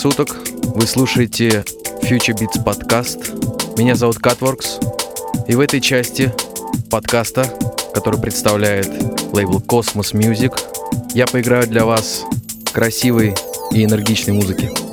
суток. Вы слушаете Future Beats подкаст. Меня зовут Catworks. И в этой части подкаста, который представляет лейбл Cosmos Music, я поиграю для вас красивой и энергичной музыки.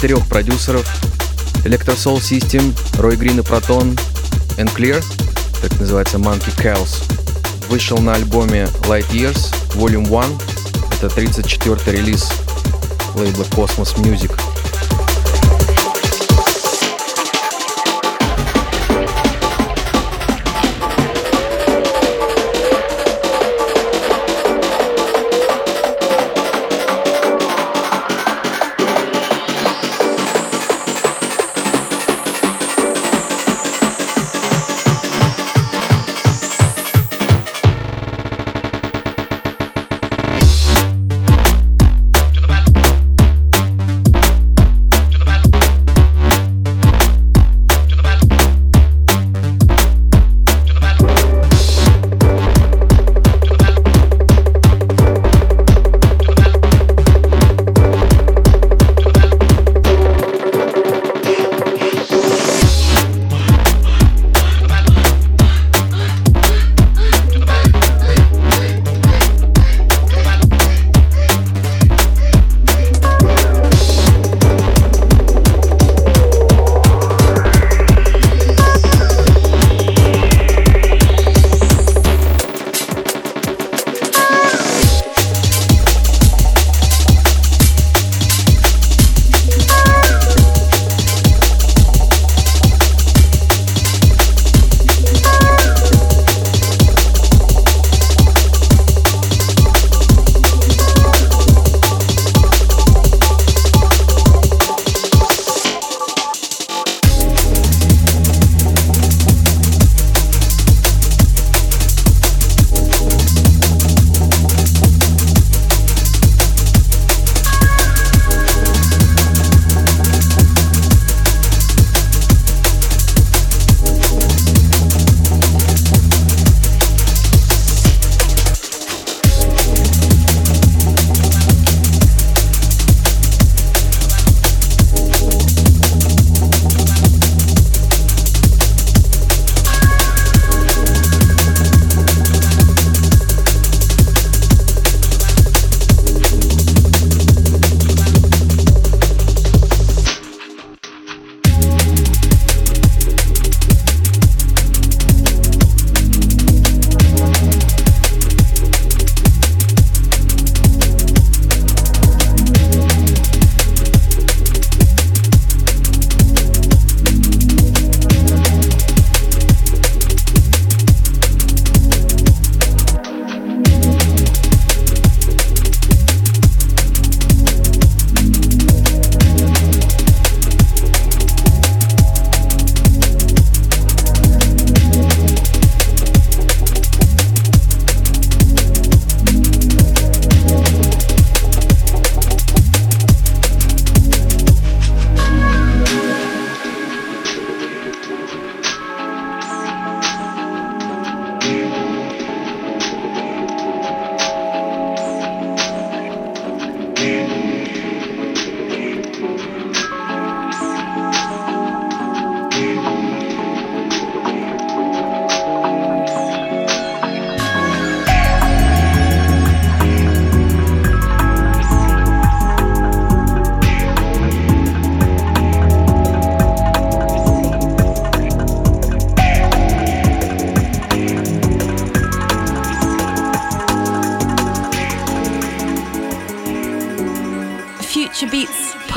Четырех продюсеров Electro Soul System, Roy Green и Proton, and Clear, так называется Monkey Cows. Вышел на альбоме Light Years Volume 1. Это 34-й релиз лейбла Cosmos Music.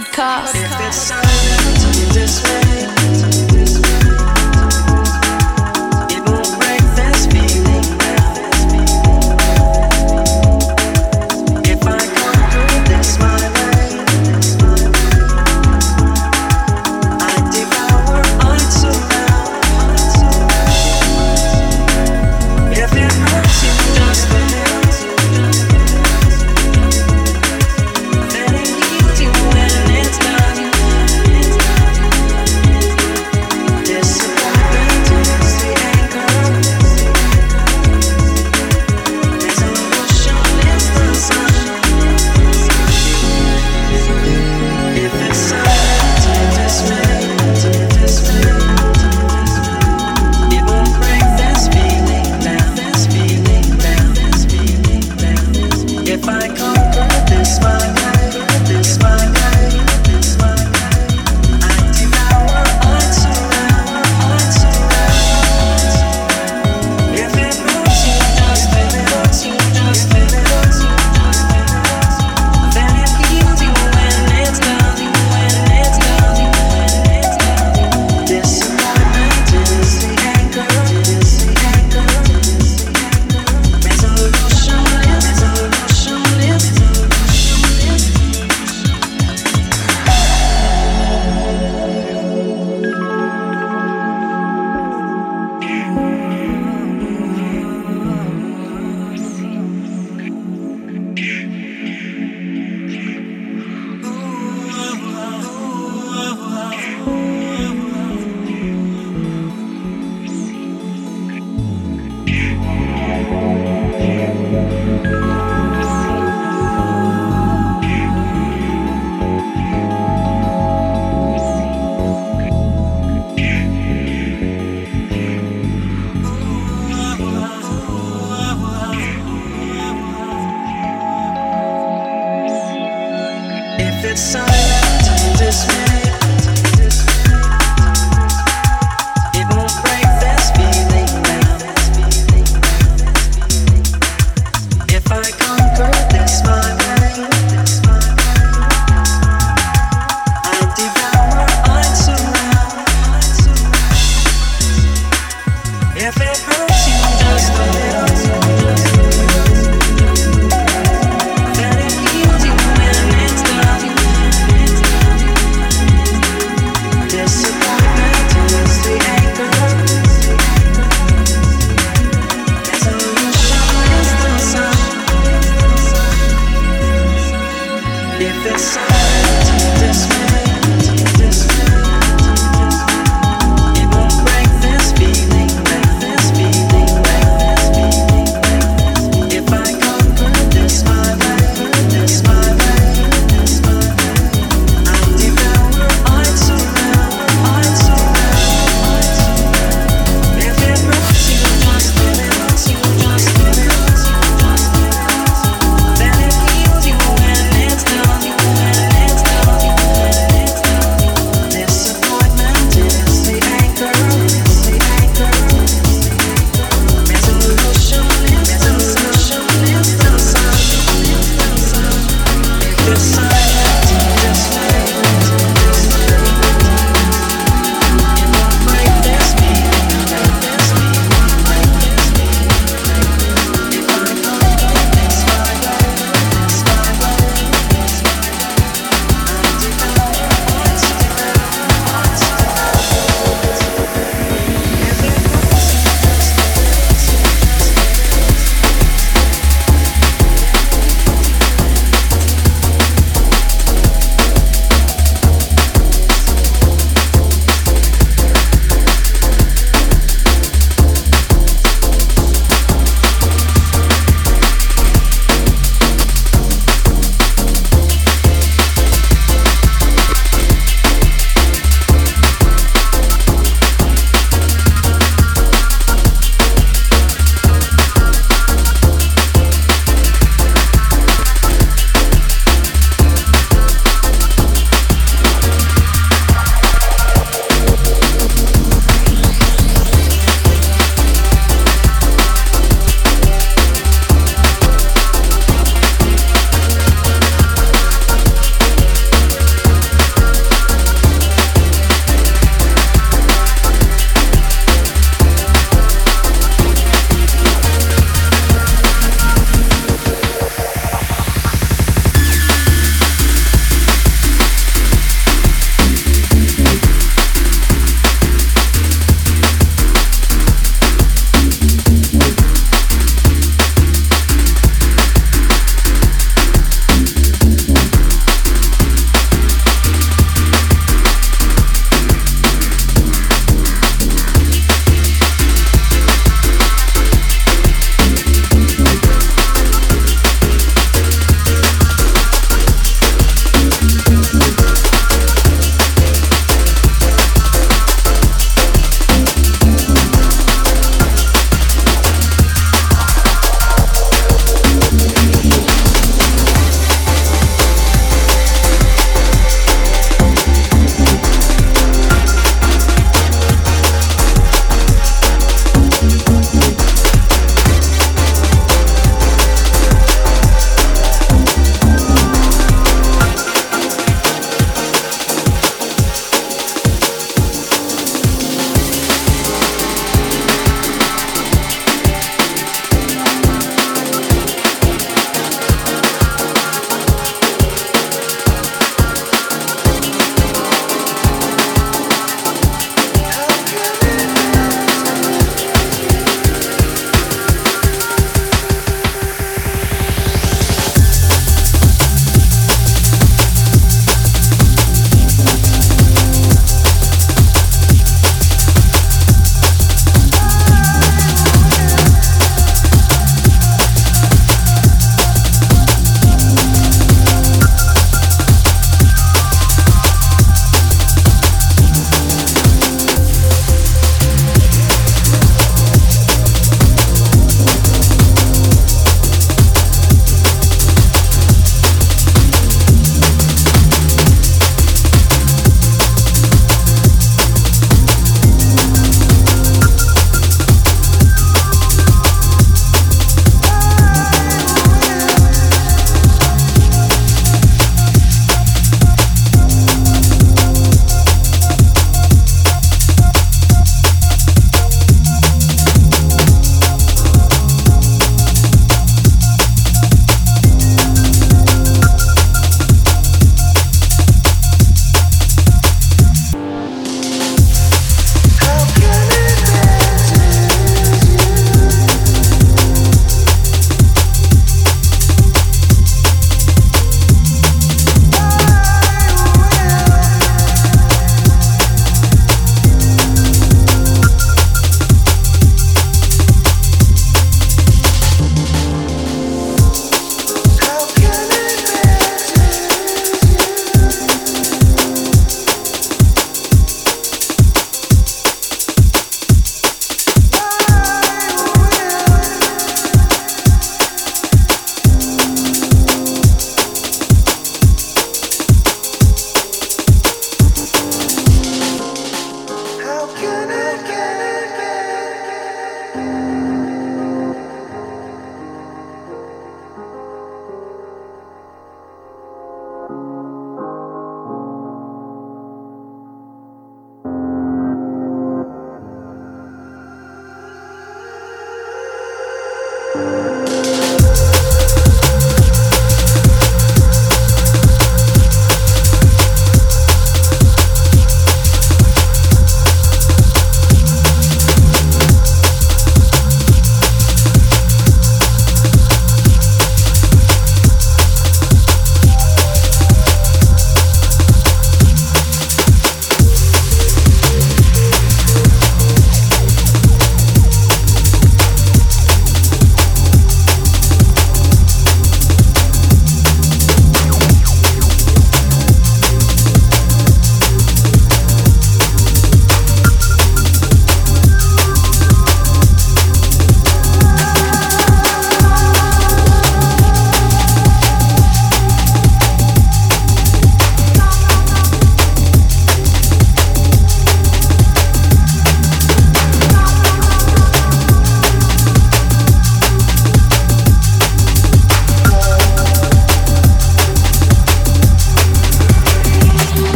podcast.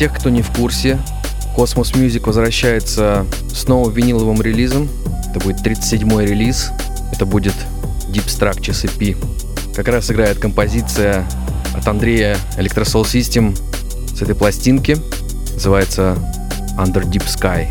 Тех, кто не в курсе, Cosmos Music возвращается с новым виниловым релизом. Это будет 37-й релиз. Это будет Deep Structures EP. Как раз играет композиция от Андрея Electrosol System с этой пластинки. Называется Under Deep Sky.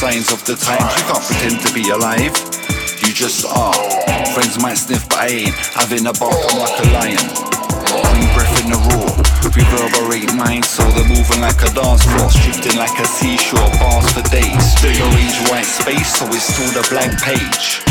signs of the times. You can't pretend to be alive. You just are. Friends might sniff, but I ain't having a bark. I'm like a lion. One breath in the roar. Reverberate minds, so they're moving like a dance floor. Shifting like a seashore, bars for days. The orange white space, so it's still the blank page.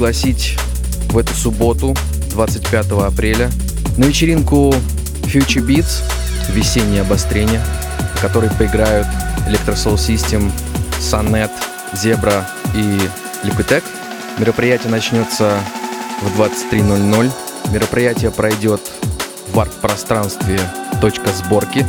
Пригласить в эту субботу, 25 апреля, на вечеринку Future Beats весеннее обострение, на которой поиграют Electrosoul System, Sunnet, Zebra и Liquitech. Мероприятие начнется в 23.00. Мероприятие пройдет в арт-пространстве «Точка сборки».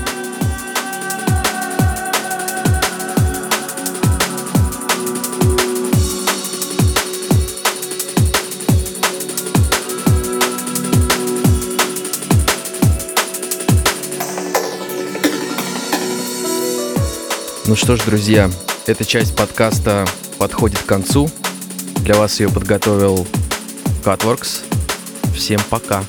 Ну что ж, друзья, эта часть подкаста подходит к концу. Для вас ее подготовил Catworks. Всем пока.